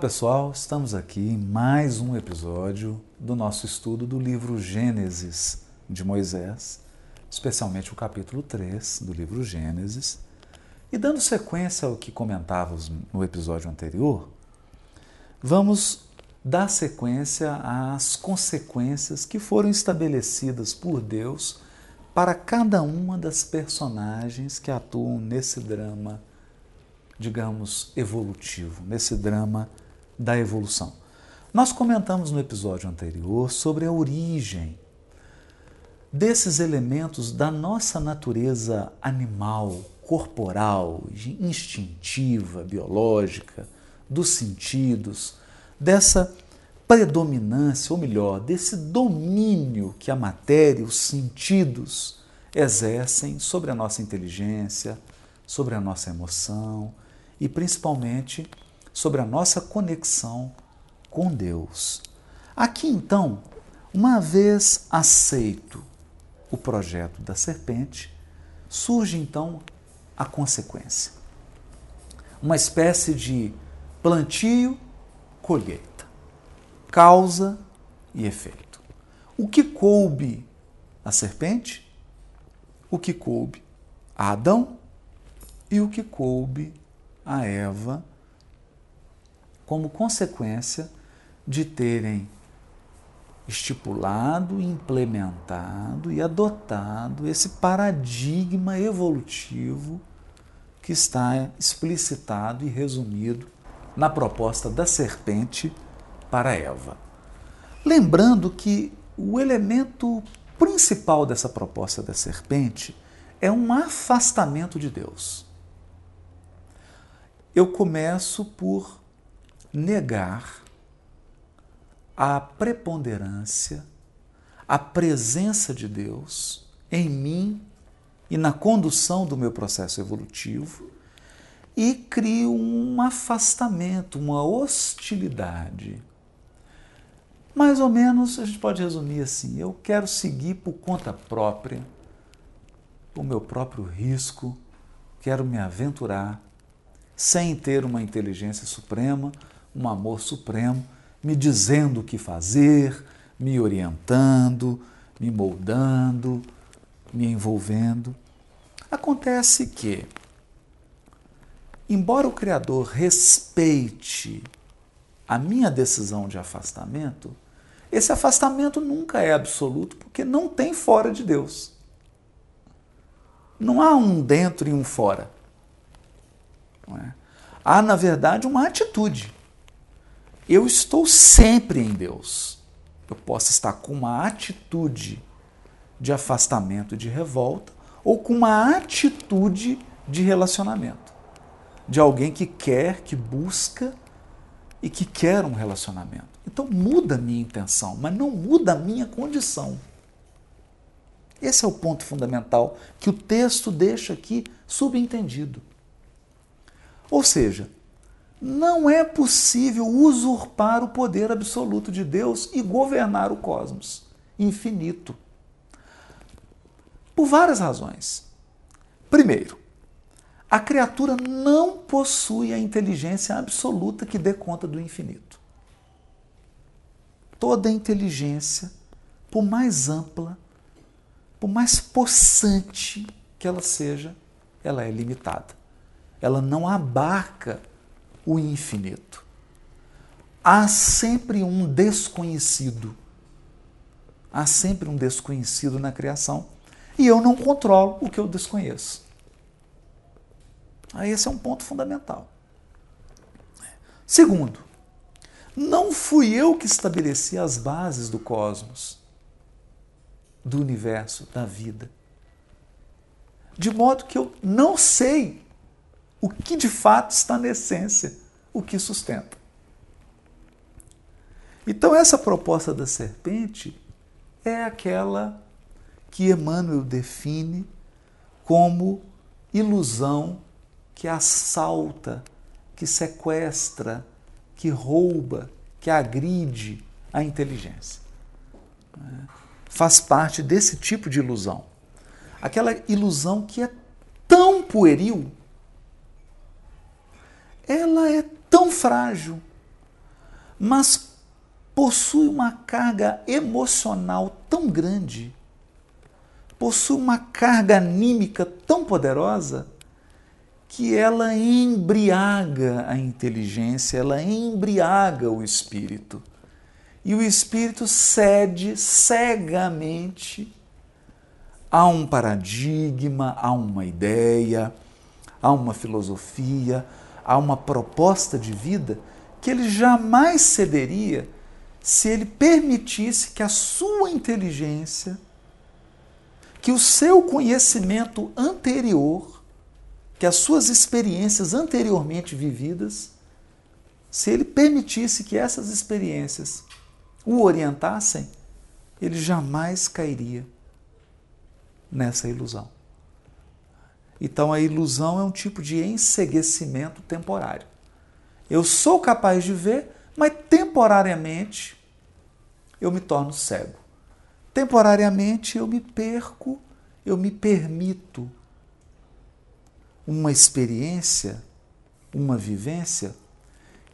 pessoal, estamos aqui em mais um episódio do nosso estudo do livro Gênesis de Moisés, especialmente o capítulo 3 do livro Gênesis. E dando sequência ao que comentávamos no episódio anterior, vamos dar sequência às consequências que foram estabelecidas por Deus para cada uma das personagens que atuam nesse drama digamos, evolutivo, nesse drama da evolução. Nós comentamos no episódio anterior sobre a origem desses elementos da nossa natureza animal, corporal, instintiva, biológica, dos sentidos, dessa predominância, ou melhor, desse domínio que a matéria, os sentidos exercem sobre a nossa inteligência, sobre a nossa emoção, e principalmente sobre a nossa conexão com Deus. Aqui então, uma vez aceito o projeto da serpente, surge então a consequência. Uma espécie de plantio, colheita, causa e efeito. O que coube a serpente, o que coube a Adão e o que coube a Eva como consequência de terem estipulado, implementado e adotado esse paradigma evolutivo que está explicitado e resumido na proposta da serpente para Eva. Lembrando que o elemento principal dessa proposta da serpente é um afastamento de Deus eu começo por negar a preponderância, a presença de Deus em mim e na condução do meu processo evolutivo e crio um afastamento, uma hostilidade. Mais ou menos a gente pode resumir assim: eu quero seguir por conta própria, por meu próprio risco, quero me aventurar sem ter uma inteligência suprema, um amor supremo, me dizendo o que fazer, me orientando, me moldando, me envolvendo. Acontece que, embora o Criador respeite a minha decisão de afastamento, esse afastamento nunca é absoluto porque não tem fora de Deus. Não há um dentro e um fora. É? Há, na verdade, uma atitude. Eu estou sempre em Deus. Eu posso estar com uma atitude de afastamento, de revolta, ou com uma atitude de relacionamento. De alguém que quer, que busca e que quer um relacionamento. Então muda a minha intenção, mas não muda a minha condição. Esse é o ponto fundamental que o texto deixa aqui subentendido. Ou seja, não é possível usurpar o poder absoluto de Deus e governar o cosmos infinito. Por várias razões. Primeiro, a criatura não possui a inteligência absoluta que dê conta do infinito. Toda inteligência, por mais ampla, por mais possante que ela seja, ela é limitada ela não abarca o infinito. Há sempre um desconhecido. Há sempre um desconhecido na criação e eu não controlo o que eu desconheço. Aí esse é um ponto fundamental. Segundo, não fui eu que estabeleci as bases do cosmos, do universo, da vida. De modo que eu não sei o que de fato está na essência, o que sustenta. Então, essa proposta da serpente é aquela que Emmanuel define como ilusão que assalta, que sequestra, que rouba, que agride a inteligência. Faz parte desse tipo de ilusão. Aquela ilusão que é tão pueril ela é tão frágil, mas possui uma carga emocional tão grande, possui uma carga anímica tão poderosa, que ela embriaga a inteligência, ela embriaga o espírito. E o espírito cede cegamente a um paradigma, a uma ideia, a uma filosofia, a uma proposta de vida que ele jamais cederia se ele permitisse que a sua inteligência, que o seu conhecimento anterior, que as suas experiências anteriormente vividas, se ele permitisse que essas experiências o orientassem, ele jamais cairia nessa ilusão. Então a ilusão é um tipo de enseguecimento temporário. Eu sou capaz de ver, mas temporariamente eu me torno cego. Temporariamente eu me perco, eu me permito uma experiência, uma vivência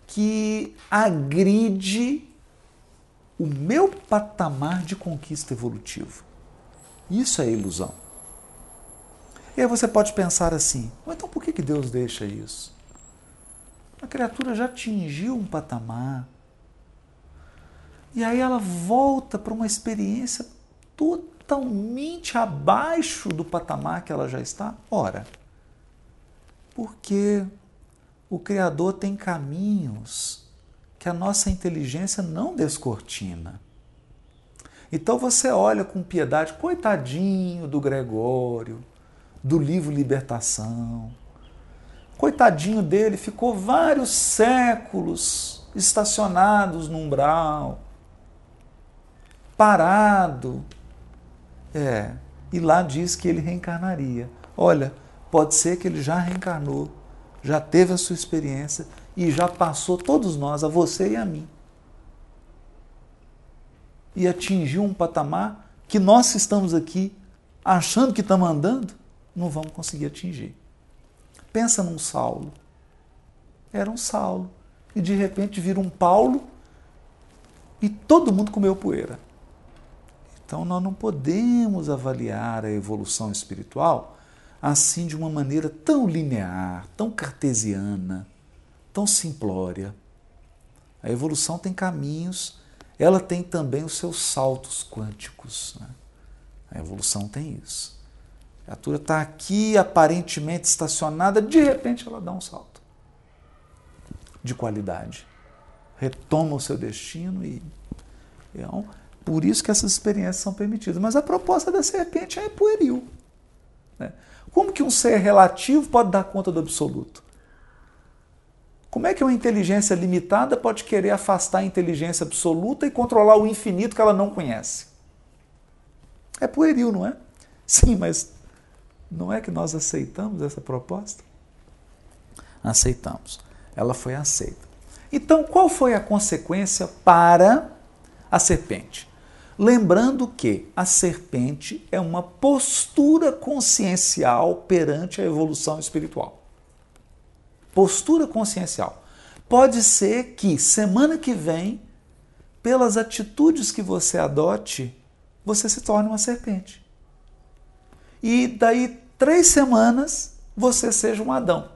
que agride o meu patamar de conquista evolutivo. Isso é ilusão. E aí você pode pensar assim: então por que Deus deixa isso? A criatura já atingiu um patamar. E aí ela volta para uma experiência totalmente abaixo do patamar que ela já está? Ora, porque o Criador tem caminhos que a nossa inteligência não descortina. Então você olha com piedade, coitadinho do Gregório, do livro Libertação. Coitadinho dele, ficou vários séculos estacionados no umbral, parado. É, e lá diz que ele reencarnaria. Olha, pode ser que ele já reencarnou, já teve a sua experiência e já passou todos nós, a você e a mim. E atingiu um patamar que nós estamos aqui achando que estamos andando não vamos conseguir atingir. Pensa num Saulo. Era um Saulo. E de repente vira um Paulo e todo mundo comeu poeira. Então nós não podemos avaliar a evolução espiritual assim de uma maneira tão linear, tão cartesiana, tão simplória. A evolução tem caminhos, ela tem também os seus saltos quânticos. Né? A evolução tem isso. A criatura está aqui, aparentemente estacionada, de repente ela dá um salto de qualidade. Retoma o seu destino e. Então, por isso que essas experiências são permitidas. Mas a proposta da serpente é pueril. Né? Como que um ser relativo pode dar conta do absoluto? Como é que uma inteligência limitada pode querer afastar a inteligência absoluta e controlar o infinito que ela não conhece? É pueril, não é? Sim, mas não é que nós aceitamos essa proposta? Aceitamos. Ela foi aceita. Então, qual foi a consequência para a serpente? Lembrando que a serpente é uma postura consciencial perante a evolução espiritual. Postura consciencial. Pode ser que semana que vem, pelas atitudes que você adote, você se torne uma serpente e daí três semanas você seja um Adão.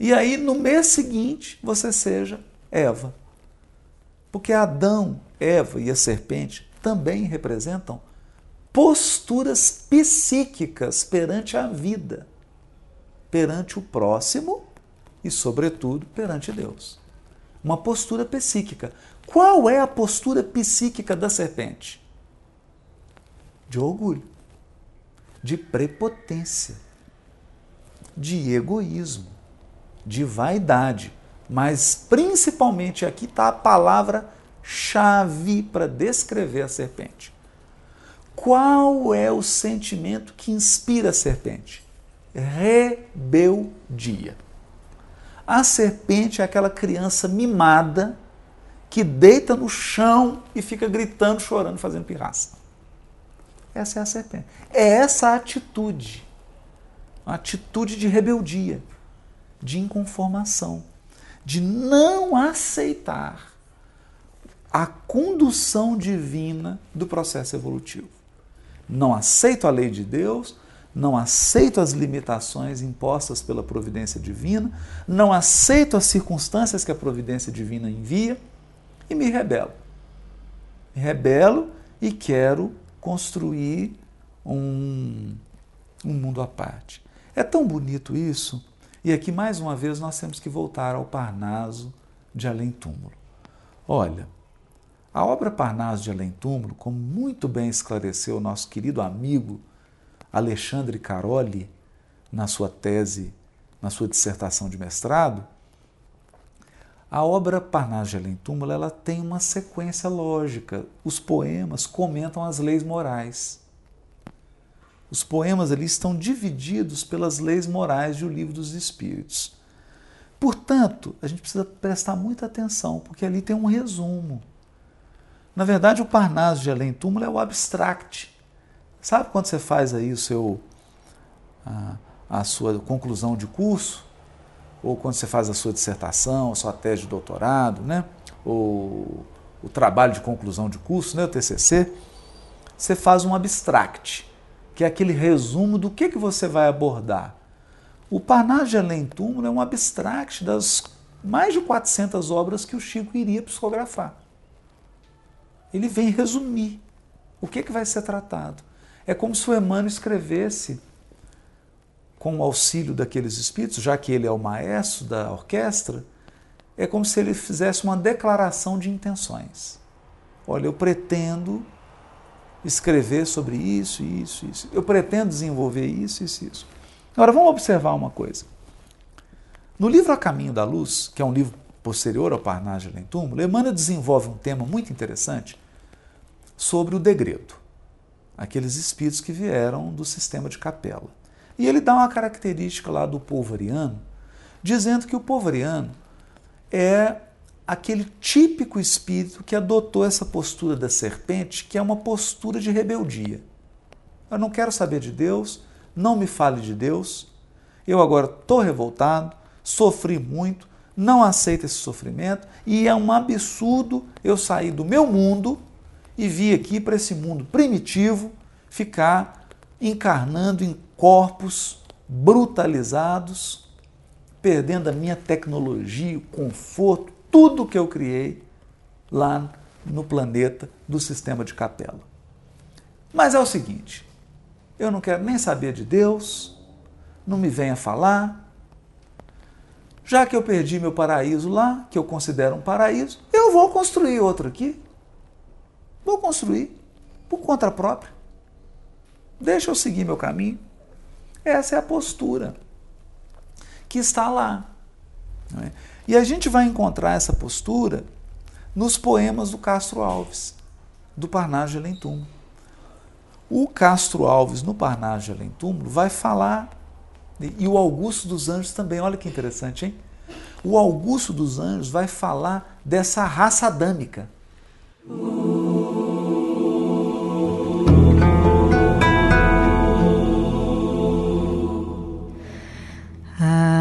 E aí no mês seguinte você seja Eva. Porque Adão, Eva e a serpente também representam posturas psíquicas perante a vida, perante o próximo e, sobretudo, perante Deus. Uma postura psíquica. Qual é a postura psíquica da serpente? De orgulho de prepotência, de egoísmo, de vaidade. Mas principalmente aqui está a palavra chave para descrever a serpente. Qual é o sentimento que inspira a serpente? Rebeldia. A serpente é aquela criança mimada que deita no chão e fica gritando, chorando, fazendo pirraça. Essa é a serpente. É essa atitude, atitude de rebeldia, de inconformação. de não aceitar a condução divina do processo evolutivo. Não aceito a lei de Deus, não aceito as limitações impostas pela providência divina, não aceito as circunstâncias que a providência divina envia e me rebelo. Me rebelo e quero construir um, um mundo à parte. É tão bonito isso, e aqui mais uma vez nós temos que voltar ao Parnaso de Além Túmulo. Olha, a obra Parnaso de Além Túmulo, como muito bem esclareceu o nosso querido amigo Alexandre Caroli na sua tese, na sua dissertação de mestrado, a obra Parnaso de Além Túmulo ela tem uma sequência lógica. Os poemas comentam as leis morais. Os poemas ali estão divididos pelas leis morais do Livro dos Espíritos. Portanto, a gente precisa prestar muita atenção, porque ali tem um resumo. Na verdade, o Parnaso de Além Túmulo é o abstract. Sabe quando você faz aí o seu a, a sua conclusão de curso, ou quando você faz a sua dissertação, a sua tese de doutorado, né? ou o trabalho de conclusão de curso, né? o TCC, você faz um abstract, que é aquele resumo do que, que você vai abordar. O Parnaso de Além Túmulo é um abstract das mais de 400 obras que o Chico iria psicografar. Ele vem resumir o que, que vai ser tratado. É como se o Emmanuel escrevesse com o auxílio daqueles espíritos, já que ele é o maestro da orquestra, é como se ele fizesse uma declaração de intenções. Olha, eu pretendo escrever sobre isso, isso, isso. Eu pretendo desenvolver isso, isso, isso. Agora vamos observar uma coisa. No livro A Caminho da Luz, que é um livro posterior ao Parnaso de Túmulo, Emmanuel desenvolve um tema muito interessante sobre o degredo, aqueles espíritos que vieram do sistema de capela. E ele dá uma característica lá do povo ariano, dizendo que o povo ariano é aquele típico espírito que adotou essa postura da serpente, que é uma postura de rebeldia. Eu não quero saber de Deus, não me fale de Deus, eu agora estou revoltado, sofri muito, não aceito esse sofrimento e é um absurdo eu sair do meu mundo e vir aqui para esse mundo primitivo ficar encarnando em corpos brutalizados, perdendo a minha tecnologia, o conforto, tudo que eu criei lá no planeta do sistema de capela. Mas é o seguinte, eu não quero nem saber de Deus, não me venha falar. Já que eu perdi meu paraíso lá, que eu considero um paraíso, eu vou construir outro aqui. Vou construir por conta própria. Deixa eu seguir meu caminho. Essa é a postura que está lá. É? E a gente vai encontrar essa postura nos poemas do Castro Alves, do Parnaso de Além Túmulo. O Castro Alves, no Parnaso de Além Túmulo, vai falar, e o Augusto dos Anjos também, olha que interessante, hein? O Augusto dos Anjos vai falar dessa raça adâmica.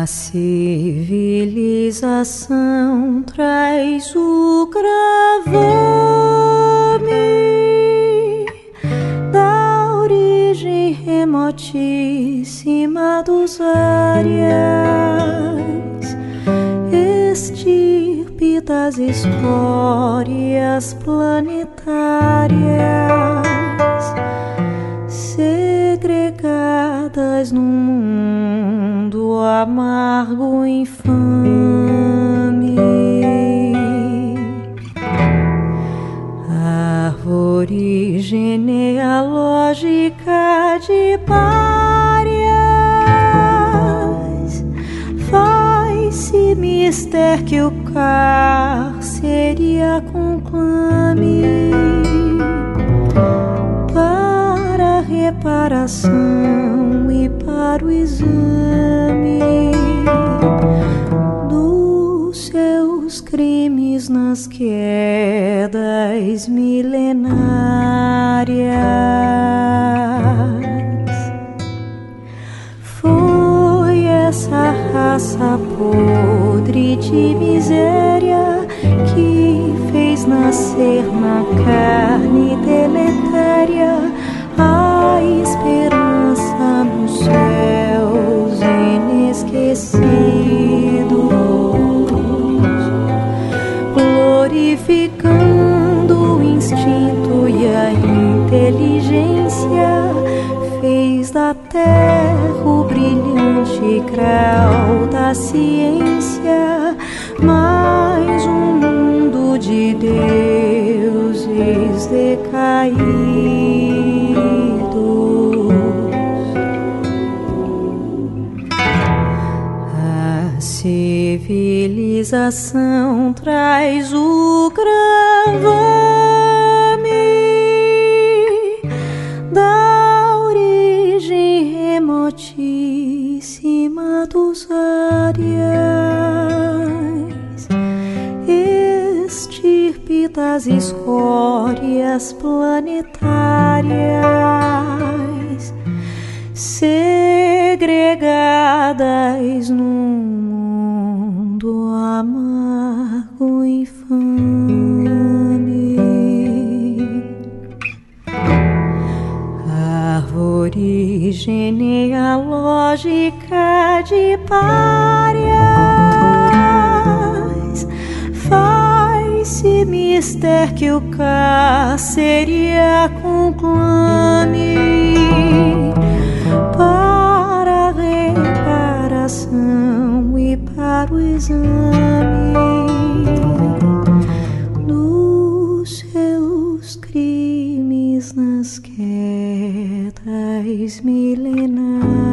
A civilização traz o gravame da origem remotíssima dos áreas, estirpe das histórias planetárias segregadas num mundo amargo infame. Árvore genealógica de párias faz-se mister que o car seria conclame reparação e para o exame dos seus crimes nas quedas milenárias. Foi essa raça podre de miséria que fez nascer na carne grau da ciência, mais um mundo de deuses decaídos. A civilização traz o gravame das escórias planetárias, segregadas num mundo amargo infame. Árvore genealógica de párias faz-se mister que o seria conclame para a reparação e para o exame dos seus crimes nas quedas milenárias.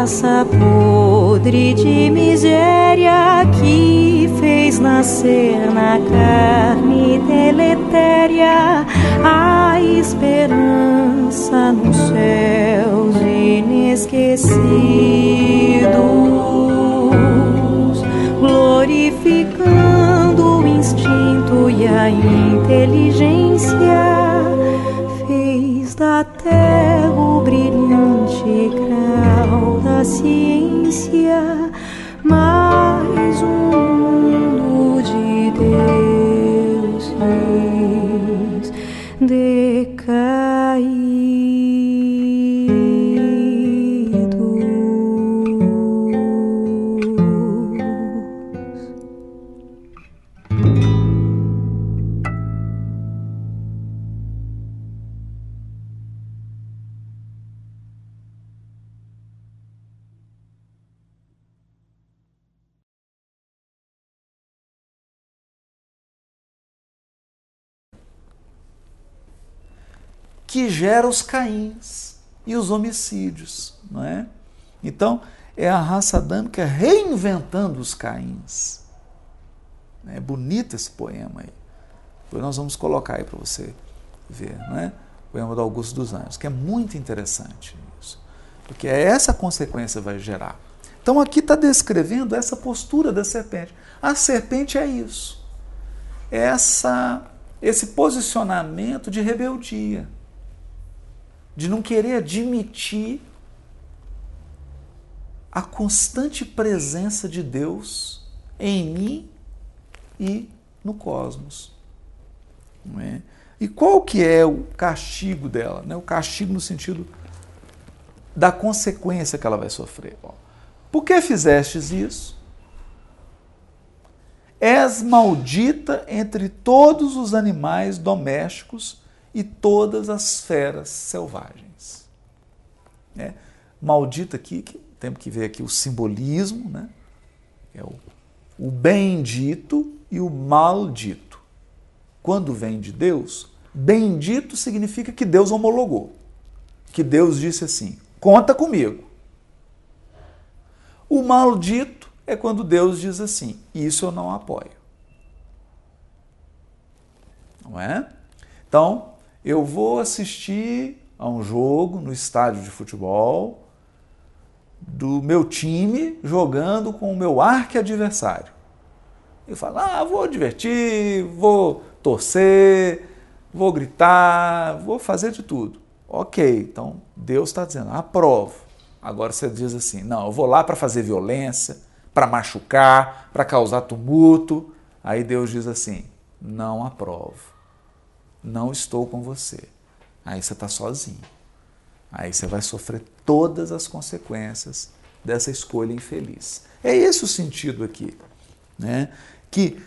Raça podre de miséria que fez nascer na carne deletéria a esperança nos céus inesquecidos, glorificando o instinto e a inteligência, grau da que gera os caíns e os homicídios, não é? Então, é a raça adâmica reinventando os caíns. É bonito esse poema aí. Depois nós vamos colocar aí para você ver, não é? O poema do Augusto dos Anjos, que é muito interessante isso. Porque é essa consequência vai gerar. Então aqui está descrevendo essa postura da serpente. A serpente é isso. Essa, esse posicionamento de rebeldia de não querer admitir a constante presença de Deus em mim e no cosmos. Não é? E qual que é o castigo dela? Né? O castigo no sentido da consequência que ela vai sofrer. Ó. Por que fizestes isso? És maldita entre todos os animais domésticos e todas as feras selvagens. É, maldito aqui, que temos que ver aqui o simbolismo, né? é o, o bendito e o maldito. Quando vem de Deus, bendito significa que Deus homologou, que Deus disse assim: conta comigo. O maldito é quando Deus diz assim: isso eu não apoio. Não é? Então, eu vou assistir a um jogo no estádio de futebol do meu time jogando com o meu arque-adversário. Eu falo, ah, vou divertir, vou torcer, vou gritar, vou fazer de tudo. Ok, então Deus está dizendo, aprovo. Agora você diz assim: não, eu vou lá para fazer violência, para machucar, para causar tumulto. Aí Deus diz assim: não aprovo. Não estou com você. Aí você está sozinho. Aí você vai sofrer todas as consequências dessa escolha infeliz. É esse o sentido aqui. Né? Que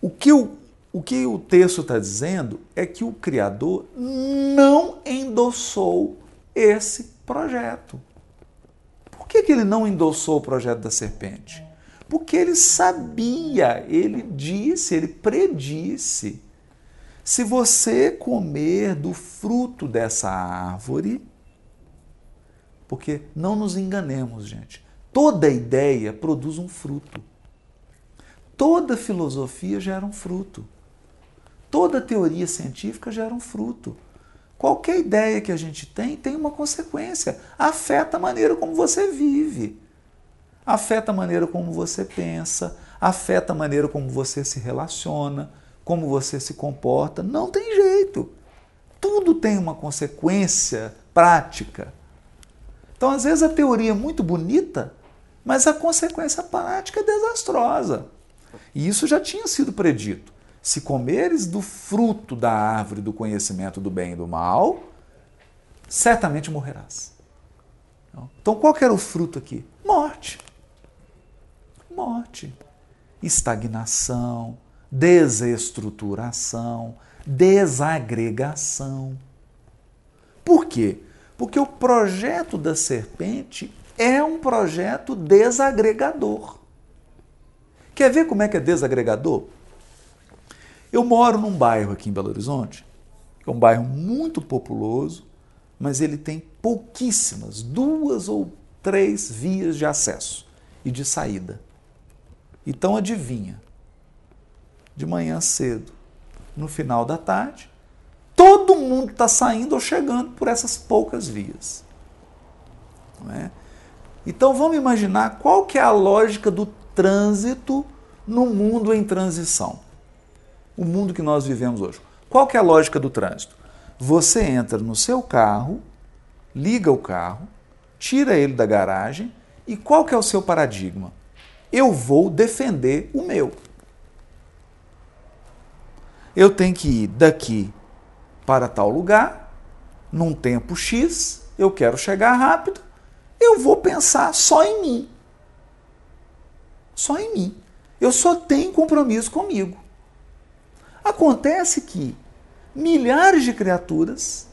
o que o, o, que o texto está dizendo é que o Criador não endossou esse projeto. Por que, que ele não endossou o projeto da serpente? Porque ele sabia, ele disse, ele predisse. Se você comer do fruto dessa árvore, porque não nos enganemos, gente, toda ideia produz um fruto. Toda filosofia gera um fruto. Toda teoria científica gera um fruto. Qualquer ideia que a gente tem tem uma consequência. Afeta a maneira como você vive. Afeta a maneira como você pensa, afeta a maneira como você se relaciona, como você se comporta. Não tem jeito. Tudo tem uma consequência prática. Então, às vezes, a teoria é muito bonita, mas a consequência prática é desastrosa. E isso já tinha sido predito. Se comeres do fruto da árvore do conhecimento do bem e do mal, certamente morrerás. Então, qual era o fruto aqui? Morte. Morte. Estagnação, desestruturação, desagregação. Por quê? Porque o projeto da serpente é um projeto desagregador. Quer ver como é que é desagregador? Eu moro num bairro aqui em Belo Horizonte, que é um bairro muito populoso, mas ele tem pouquíssimas, duas ou três vias de acesso e de saída. Então adivinha, de manhã cedo, no final da tarde, todo mundo está saindo ou chegando por essas poucas vias. É? Então vamos imaginar qual que é a lógica do trânsito no mundo em transição. O mundo que nós vivemos hoje. Qual que é a lógica do trânsito? Você entra no seu carro, liga o carro, tira ele da garagem e qual que é o seu paradigma? Eu vou defender o meu. Eu tenho que ir daqui para tal lugar, num tempo X, eu quero chegar rápido, eu vou pensar só em mim só em mim. Eu só tenho compromisso comigo. Acontece que milhares de criaturas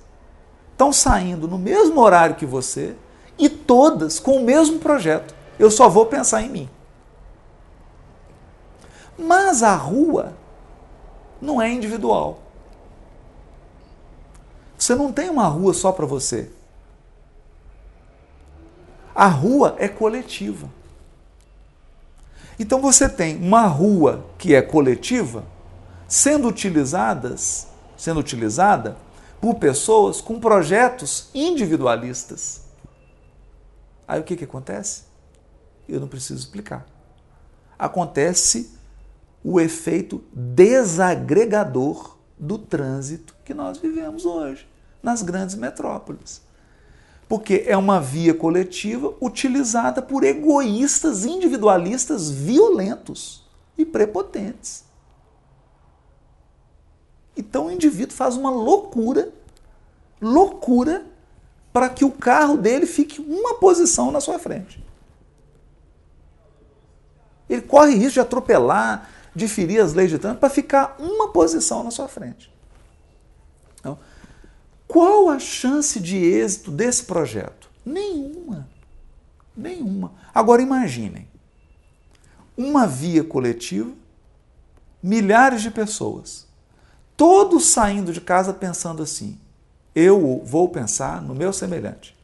estão saindo no mesmo horário que você e todas com o mesmo projeto. Eu só vou pensar em mim. Mas a rua não é individual. Você não tem uma rua só para você. A rua é coletiva. Então você tem uma rua que é coletiva sendo utilizadas, sendo utilizada por pessoas com projetos individualistas. Aí o que, que acontece? Eu não preciso explicar. Acontece o efeito desagregador do trânsito que nós vivemos hoje nas grandes metrópoles porque é uma via coletiva utilizada por egoístas individualistas violentos e prepotentes. Então o indivíduo faz uma loucura, loucura, para que o carro dele fique uma posição na sua frente. Ele corre risco de atropelar, de ferir as leis de trânsito para ficar uma posição na sua frente. Então, qual a chance de êxito desse projeto? Nenhuma. Nenhuma. Agora imaginem uma via coletiva, milhares de pessoas, todos saindo de casa pensando assim: eu vou pensar no meu semelhante.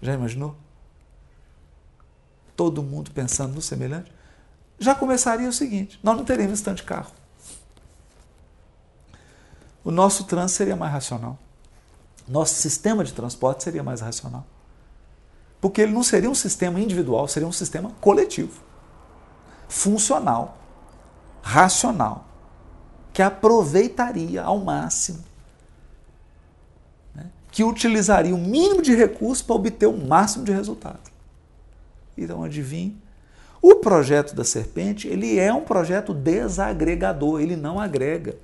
Já imaginou? Todo mundo pensando no semelhante? Já começaria o seguinte: nós não teríamos tanto carro o nosso trânsito seria mais racional. Nosso sistema de transporte seria mais racional. Porque ele não seria um sistema individual, seria um sistema coletivo, funcional, racional, que aproveitaria ao máximo que utilizaria o mínimo de recursos para obter o máximo de resultado. Então, adivinhe, o projeto da serpente, ele é um projeto desagregador, ele não agrega.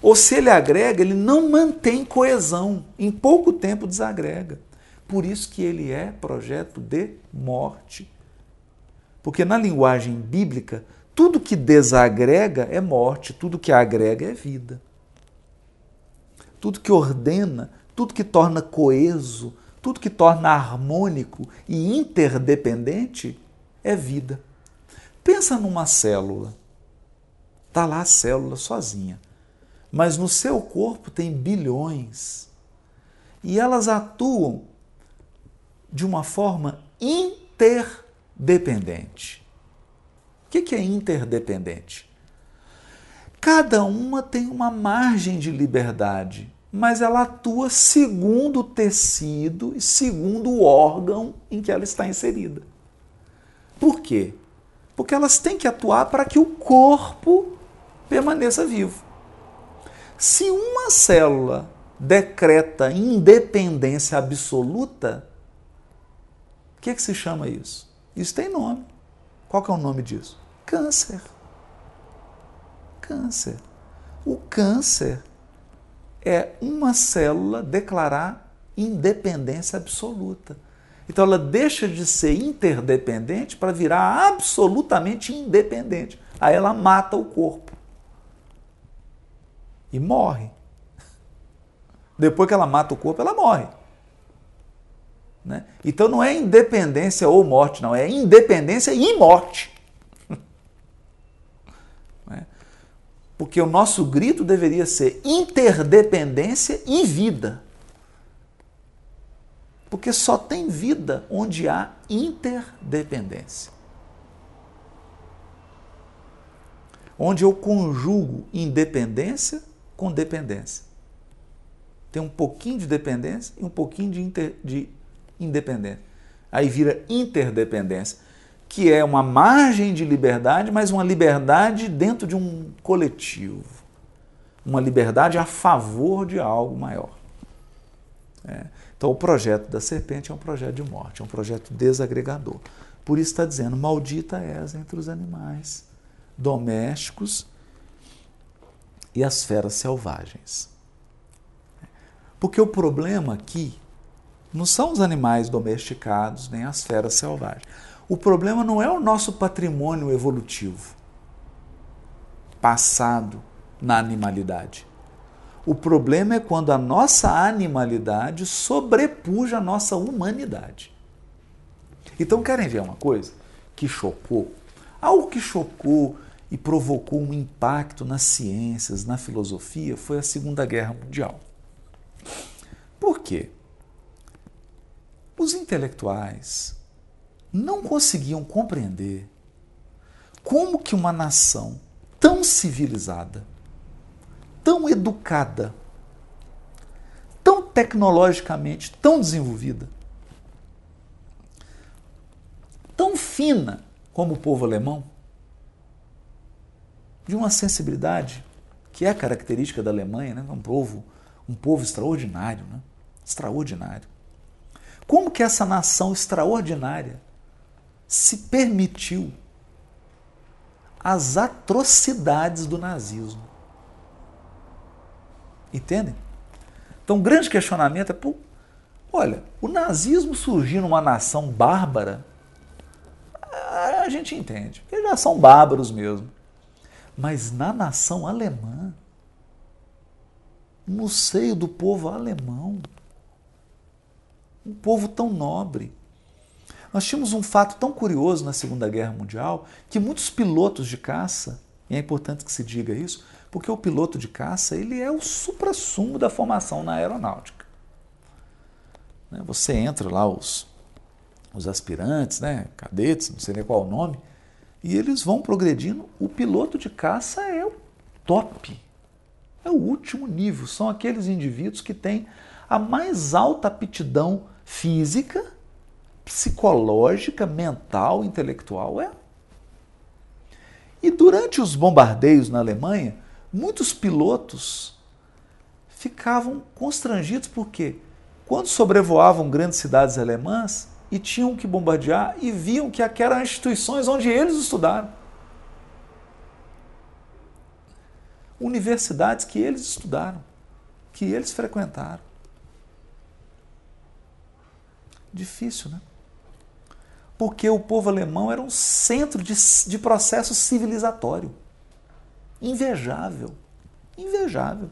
Ou se ele agrega, ele não mantém coesão, em pouco tempo desagrega. Por isso que ele é projeto de morte. Porque na linguagem bíblica, tudo que desagrega é morte, tudo que agrega é vida. Tudo que ordena, tudo que torna coeso, tudo que torna harmônico e interdependente é vida. Pensa numa célula. Está lá a célula sozinha. Mas no seu corpo tem bilhões. E elas atuam de uma forma interdependente. O que é interdependente? Cada uma tem uma margem de liberdade, mas ela atua segundo o tecido e segundo o órgão em que ela está inserida. Por quê? Porque elas têm que atuar para que o corpo permaneça vivo. Se uma célula decreta independência absoluta, o que, que se chama isso? Isso tem nome. Qual que é o nome disso? Câncer. Câncer. O câncer é uma célula declarar independência absoluta. Então ela deixa de ser interdependente para virar absolutamente independente. Aí ela mata o corpo e morre. Depois que ela mata o corpo, ela morre. Né? Então não é independência ou morte, não, é independência e morte. né? Porque o nosso grito deveria ser interdependência e vida. Porque só tem vida onde há interdependência. Onde eu conjugo independência com dependência. Tem um pouquinho de dependência e um pouquinho de, inter, de independência. Aí vira interdependência, que é uma margem de liberdade, mas uma liberdade dentro de um coletivo. Uma liberdade a favor de algo maior. É. Então, o projeto da serpente é um projeto de morte, é um projeto desagregador. Por isso está dizendo: Maldita és entre os animais domésticos e as feras selvagens. Porque o problema aqui não são os animais domesticados nem as feras selvagens. O problema não é o nosso patrimônio evolutivo passado na animalidade. O problema é quando a nossa animalidade sobrepuja a nossa humanidade. Então, querem ver uma coisa que chocou? Algo que chocou e provocou um impacto nas ciências, na filosofia, foi a Segunda Guerra Mundial. Por quê? Os intelectuais não conseguiam compreender como que uma nação tão civilizada, tão educada, tão tecnologicamente tão desenvolvida, tão fina como o povo alemão, de uma sensibilidade que é característica da Alemanha, né? um povo, um povo extraordinário, né? extraordinário. Como que essa nação extraordinária se permitiu as atrocidades do nazismo? Entendem? Então, o grande questionamento é: pô, olha, o nazismo surgiu numa nação bárbara, a gente entende, eles já são bárbaros mesmo. Mas na nação alemã, no seio do povo alemão, um povo tão nobre. Nós tínhamos um fato tão curioso na Segunda Guerra Mundial que muitos pilotos de caça, e é importante que se diga isso, porque o piloto de caça ele é o supra-sumo da formação na aeronáutica. Né, você entra lá, os, os aspirantes, né, cadetes, não sei nem qual o nome, e eles vão progredindo. O piloto de caça é o top, é o último nível. São aqueles indivíduos que têm a mais alta aptidão física, psicológica, mental, intelectual. É. E durante os bombardeios na Alemanha, muitos pilotos ficavam constrangidos porque quando sobrevoavam grandes cidades alemãs e tinham que bombardear e viam que aquelas instituições onde eles estudaram. Universidades que eles estudaram, que eles frequentaram. Difícil, né? Porque o povo alemão era um centro de, de processo civilizatório. Invejável. Invejável.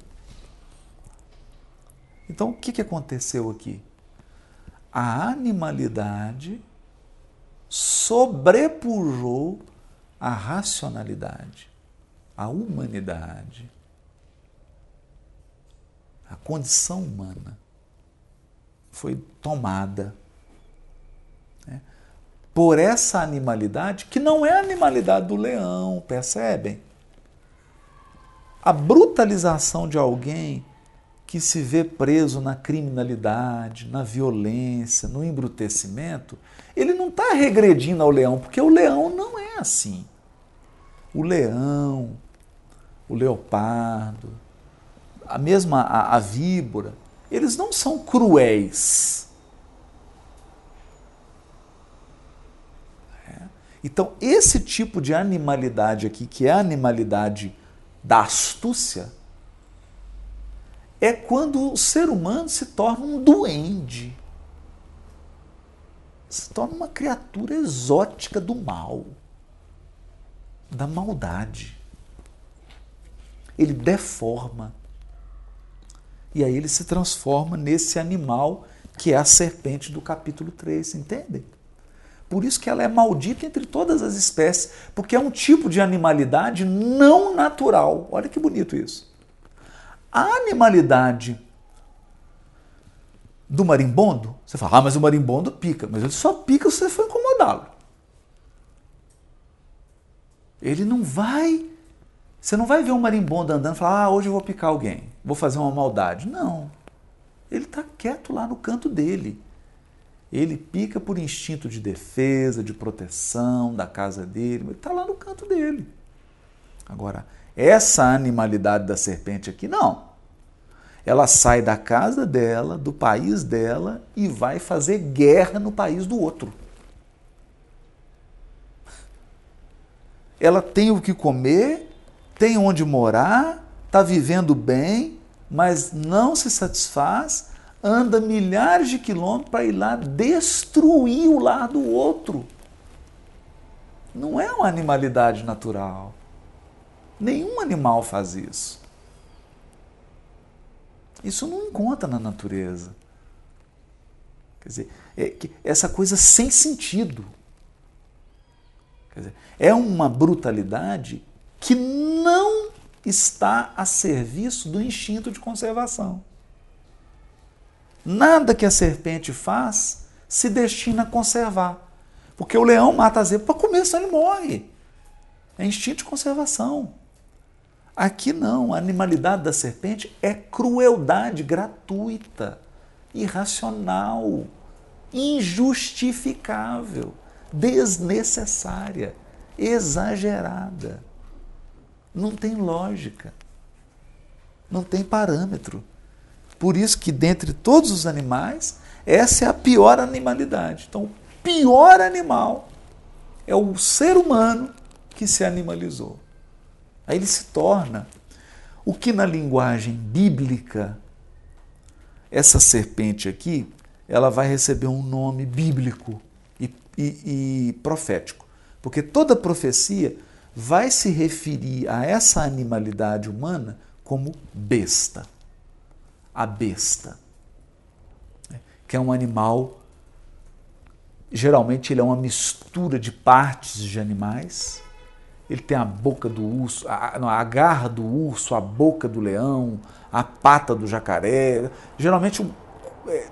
Então, o que, que aconteceu aqui? A animalidade sobrepujou a racionalidade, a humanidade, a condição humana foi tomada né, por essa animalidade que não é a animalidade do leão, percebem? A brutalização de alguém que se vê preso na criminalidade, na violência, no embrutecimento, ele não está regredindo ao leão, porque o leão não é assim. O leão, o leopardo, a mesma a, a víbora, eles não são cruéis. É. Então, esse tipo de animalidade aqui, que é a animalidade da astúcia, é quando o ser humano se torna um duende. Se torna uma criatura exótica do mal, da maldade. Ele deforma. E aí ele se transforma nesse animal que é a serpente do capítulo 3, entendem? Por isso que ela é maldita entre todas as espécies, porque é um tipo de animalidade não natural. Olha que bonito isso. A animalidade do marimbondo, você fala, ah, mas o marimbondo pica, mas ele só pica se você for incomodá-lo. Ele não vai. Você não vai ver um marimbondo andando e falar, ah, hoje eu vou picar alguém, vou fazer uma maldade. Não. Ele está quieto lá no canto dele. Ele pica por instinto de defesa, de proteção da casa dele, ele está lá no canto dele. Agora, essa animalidade da serpente aqui, não. Ela sai da casa dela, do país dela e vai fazer guerra no país do outro. Ela tem o que comer, tem onde morar, está vivendo bem, mas não se satisfaz, anda milhares de quilômetros para ir lá destruir o lar do outro. Não é uma animalidade natural. Nenhum animal faz isso. Isso não encontra na natureza. Quer dizer, é essa coisa sem sentido. Dizer, é uma brutalidade que não está a serviço do instinto de conservação. Nada que a serpente faz se destina a conservar. Porque o leão mata a zebra para comer, senão ele morre. É instinto de conservação. Aqui não, a animalidade da serpente é crueldade gratuita, irracional, injustificável, desnecessária, exagerada. Não tem lógica, não tem parâmetro. Por isso que dentre todos os animais, essa é a pior animalidade. Então, o pior animal é o ser humano que se animalizou. Aí ele se torna o que na linguagem bíblica, essa serpente aqui, ela vai receber um nome bíblico e, e, e profético. Porque toda profecia vai se referir a essa animalidade humana como besta. A besta. Que é um animal, geralmente ele é uma mistura de partes de animais ele tem a boca do urso, a, não, a garra do urso, a boca do leão, a pata do jacaré. Geralmente, é,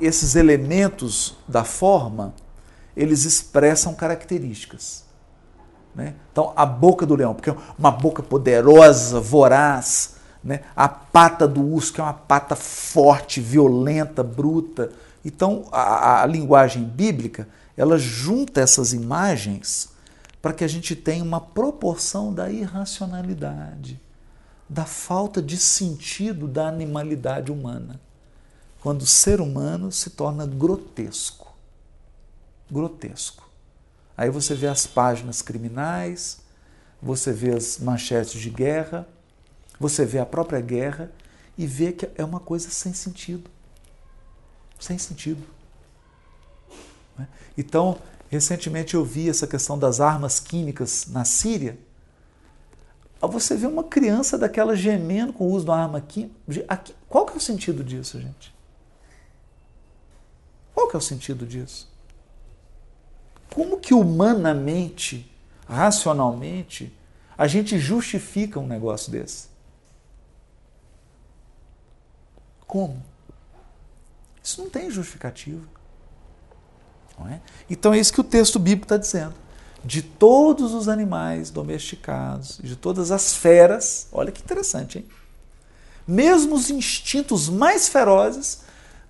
esses elementos da forma, eles expressam características. Né? Então, a boca do leão, porque é uma boca poderosa, voraz. Né? A pata do urso, que é uma pata forte, violenta, bruta. Então, a, a linguagem bíblica, ela junta essas imagens para que a gente tenha uma proporção da irracionalidade, da falta de sentido da animalidade humana. Quando o ser humano se torna grotesco. Grotesco. Aí você vê as páginas criminais, você vê as manchetes de guerra, você vê a própria guerra e vê que é uma coisa sem sentido. Sem sentido. Né? Então, recentemente eu vi essa questão das armas químicas na Síria. Você vê uma criança daquela gemendo com o uso da arma química. Qual que é o sentido disso, gente? Qual que é o sentido disso? Como que humanamente, racionalmente, a gente justifica um negócio desse? Como? Isso não tem justificativa. Não é? Então é isso que o texto bíblico está dizendo. De todos os animais domesticados, de todas as feras, olha que interessante, hein? Mesmo os instintos mais ferozes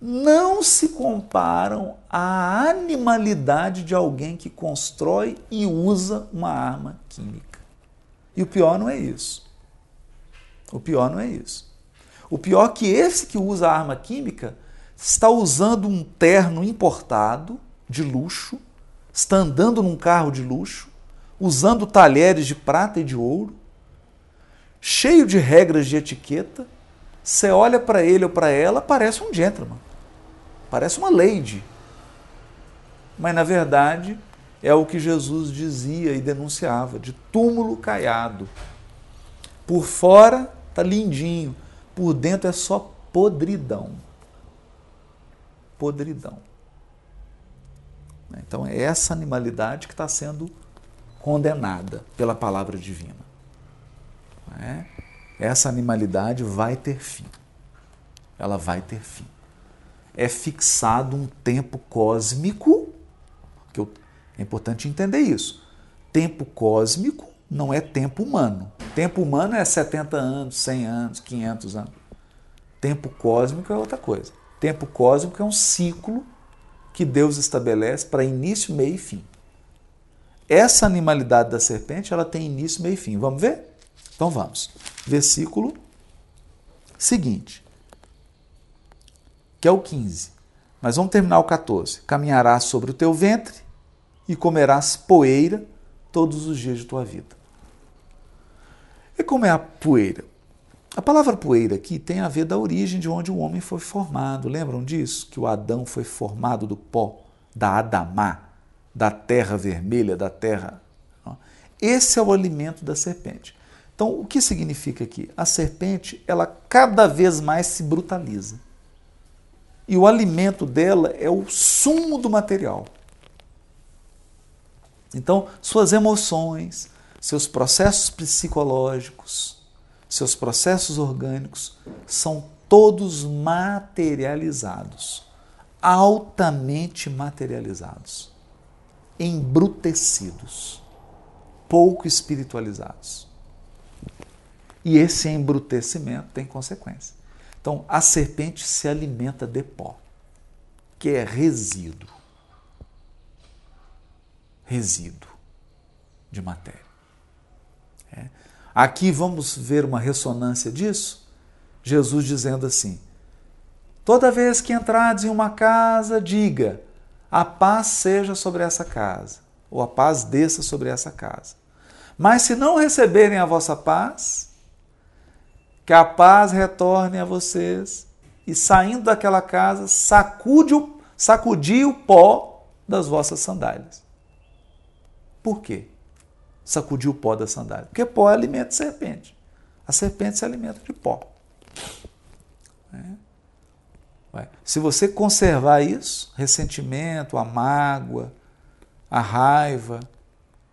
não se comparam à animalidade de alguém que constrói e usa uma arma química. E o pior não é isso. O pior não é isso. O pior é que esse que usa arma química está usando um terno importado de luxo, está andando num carro de luxo, usando talheres de prata e de ouro, cheio de regras de etiqueta. Você olha para ele ou para ela, parece um gentleman. Parece uma lady. Mas na verdade é o que Jesus dizia e denunciava, de túmulo caiado. Por fora tá lindinho, por dentro é só podridão. Podridão. Então é essa animalidade que está sendo condenada pela palavra divina. É? Essa animalidade vai ter fim. Ela vai ter fim é fixado um tempo cósmico, que é importante entender isso. Tempo cósmico não é tempo humano. Tempo humano é 70 anos, 100 anos, 500 anos. Tempo cósmico é outra coisa. Tempo cósmico é um ciclo que Deus estabelece para início, meio e fim. Essa animalidade da serpente, ela tem início, meio e fim. Vamos ver? Então vamos. Versículo seguinte que é o 15. Mas vamos terminar o 14. Caminharás sobre o teu ventre e comerás poeira todos os dias de tua vida. E como é a poeira? A palavra poeira aqui tem a ver da origem de onde o homem foi formado. Lembram disso? Que o Adão foi formado do pó, da Adamá, da terra vermelha, da terra. Esse é o alimento da serpente. Então, o que significa aqui? A serpente, ela cada vez mais se brutaliza e o alimento dela é o sumo do material. Então, suas emoções, seus processos psicológicos, seus processos orgânicos são todos materializados, altamente materializados, embrutecidos, pouco espiritualizados. E esse embrutecimento tem consequência. Então, a serpente se alimenta de pó, que é resíduo. Resíduo de matéria. É. Aqui vamos ver uma ressonância disso. Jesus dizendo assim: Toda vez que entrades em uma casa, diga: a paz seja sobre essa casa, ou a paz desça sobre essa casa. Mas se não receberem a vossa paz, que a paz retorne a vocês. E saindo daquela casa, sacude o, sacudi o pó das vossas sandálias. Por quê? Sacudir o pó da sandália. Porque pó é alimento de serpente. A serpente se alimenta de pó. É. Se você conservar isso, ressentimento, a mágoa, a raiva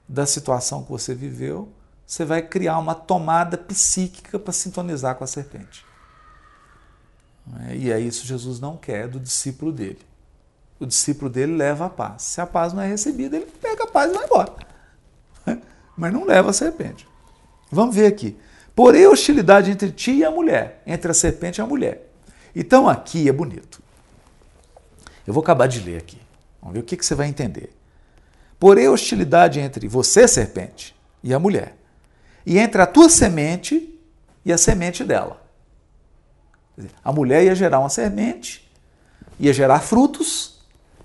da situação que você viveu, você vai criar uma tomada psíquica para sintonizar com a serpente. É? E é isso Jesus não quer do discípulo dele. O discípulo dele leva a paz. Se a paz não é recebida, ele pega a paz e vai embora. Mas não leva a serpente. Vamos ver aqui. Porém, hostilidade entre ti e a mulher, entre a serpente e a mulher. Então aqui é bonito. Eu vou acabar de ler aqui. Vamos ver o que, que você vai entender. Porém, hostilidade entre você, serpente, e a mulher e entre a tua semente e a semente dela. A mulher ia gerar uma semente, ia gerar frutos,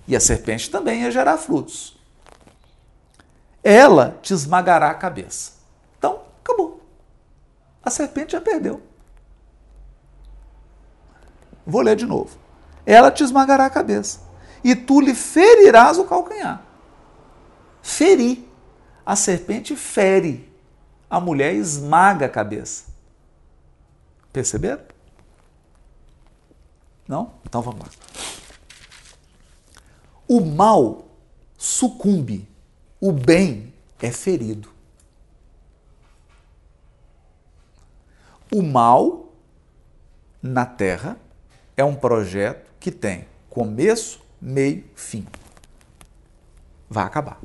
e a serpente também ia gerar frutos. Ela te esmagará a cabeça. Então, acabou. A serpente já perdeu. Vou ler de novo. Ela te esmagará a cabeça. E tu lhe ferirás o calcanhar. Ferir. A serpente fere. A mulher esmaga a cabeça. Perceberam? Não? Então vamos lá. O mal sucumbe, o bem é ferido. O mal na terra é um projeto que tem começo, meio, fim. Vai acabar.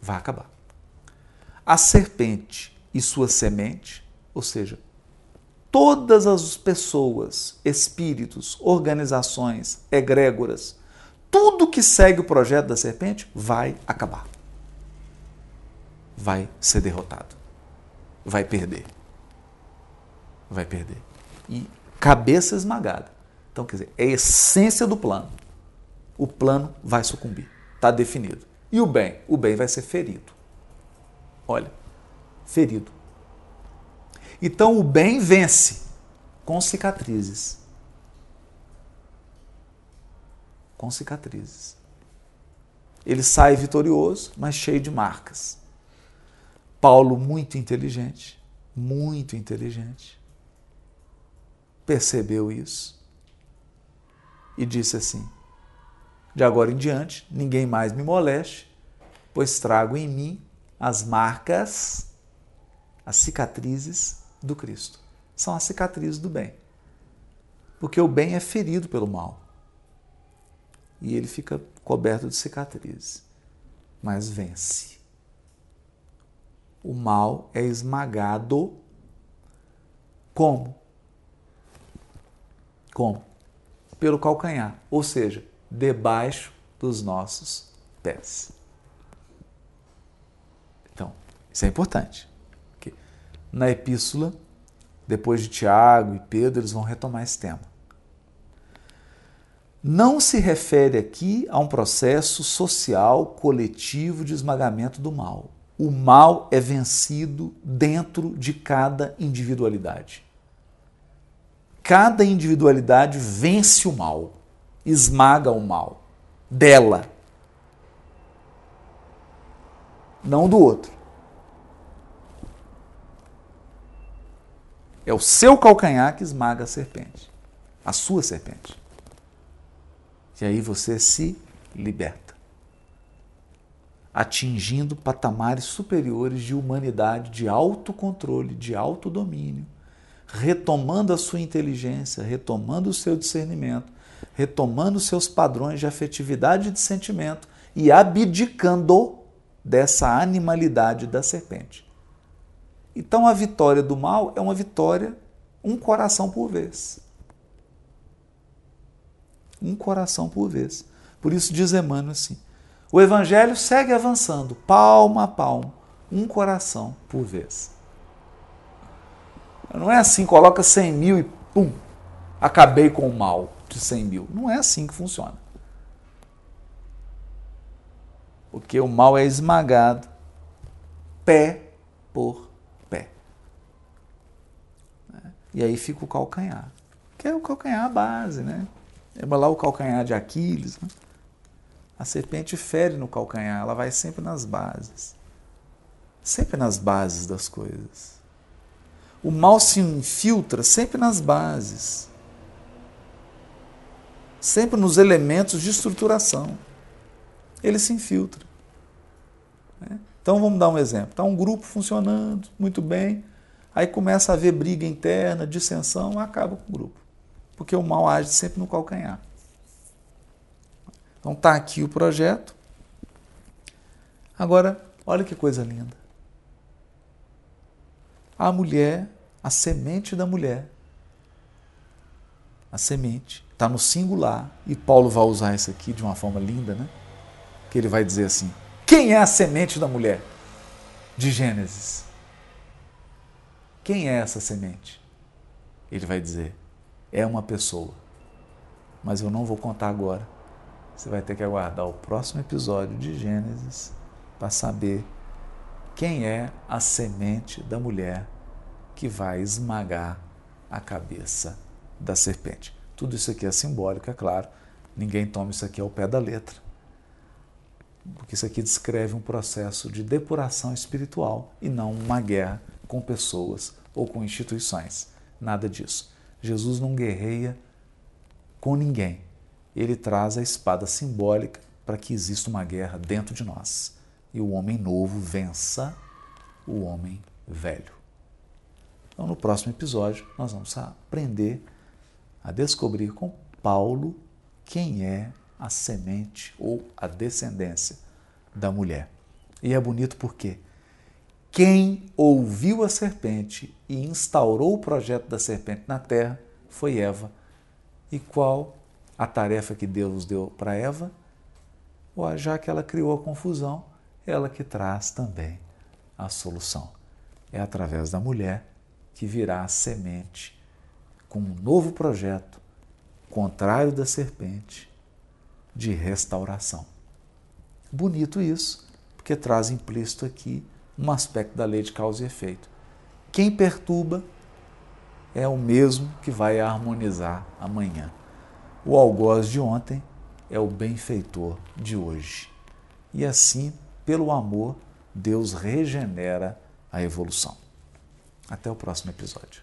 Vai acabar. A serpente e sua semente, ou seja, todas as pessoas, espíritos, organizações, egrégoras, tudo que segue o projeto da serpente vai acabar. Vai ser derrotado. Vai perder. Vai perder. E cabeça esmagada. Então, quer dizer, é a essência do plano. O plano vai sucumbir. Está definido. E o bem? O bem vai ser ferido. Olha, ferido. Então o bem vence com cicatrizes. Com cicatrizes. Ele sai vitorioso, mas cheio de marcas. Paulo, muito inteligente, muito inteligente, percebeu isso e disse assim: De agora em diante, ninguém mais me moleste, pois trago em mim as marcas, as cicatrizes do Cristo. São as cicatrizes do bem. Porque o bem é ferido pelo mal. E ele fica coberto de cicatrizes, mas vence. O mal é esmagado como? Como? Pelo calcanhar, ou seja, debaixo dos nossos pés. Então, isso é importante. Na epístola, depois de Tiago e Pedro, eles vão retomar esse tema. Não se refere aqui a um processo social coletivo de esmagamento do mal. O mal é vencido dentro de cada individualidade. Cada individualidade vence o mal, esmaga o mal dela, não do outro. É o seu calcanhar que esmaga a serpente, a sua serpente. E aí você se liberta, atingindo patamares superiores de humanidade, de autocontrole, de autodomínio, retomando a sua inteligência, retomando o seu discernimento, retomando os seus padrões de afetividade e de sentimento e abdicando dessa animalidade da serpente. Então a vitória do mal é uma vitória, um coração por vez. Um coração por vez. Por isso diz Emmanuel assim: o evangelho segue avançando, palmo a palmo, um coração por vez. Não é assim, coloca 100 mil e pum, acabei com o mal de 100 mil. Não é assim que funciona. Porque o mal é esmagado pé por E aí fica o calcanhar, que é o calcanhar base, né? É lá o calcanhar de Aquiles. Né? A serpente fere no calcanhar, ela vai sempre nas bases. Sempre nas bases das coisas. O mal se infiltra sempre nas bases. Sempre nos elementos de estruturação. Ele se infiltra. Né? Então vamos dar um exemplo. Está um grupo funcionando muito bem. Aí começa a haver briga interna, dissensão, acaba com o grupo. Porque o mal age sempre no calcanhar. Então tá aqui o projeto. Agora, olha que coisa linda. A mulher, a semente da mulher, a semente, está no singular, e Paulo vai usar isso aqui de uma forma linda, né? Que ele vai dizer assim: quem é a semente da mulher? De Gênesis Quem é essa semente? Ele vai dizer: é uma pessoa. Mas eu não vou contar agora. Você vai ter que aguardar o próximo episódio de Gênesis para saber quem é a semente da mulher que vai esmagar a cabeça da serpente. Tudo isso aqui é simbólico, é claro. Ninguém toma isso aqui ao pé da letra. Porque isso aqui descreve um processo de depuração espiritual e não uma guerra com pessoas ou com instituições. Nada disso. Jesus não guerreia com ninguém. Ele traz a espada simbólica para que exista uma guerra dentro de nós e o homem novo vença o homem velho. Então, no próximo episódio, nós vamos aprender a descobrir com Paulo quem é a semente ou a descendência da mulher. E é bonito porque quem ouviu a serpente e instaurou o projeto da serpente na terra foi Eva. E qual a tarefa que Deus deu para Eva? Já que ela criou a confusão, ela que traz também a solução. É através da mulher que virá a semente com um novo projeto, contrário da serpente, de restauração. Bonito isso, porque traz implícito aqui um aspecto da lei de causa e efeito. Quem perturba é o mesmo que vai harmonizar amanhã. O algoz de ontem é o benfeitor de hoje. E assim, pelo amor, Deus regenera a evolução. Até o próximo episódio.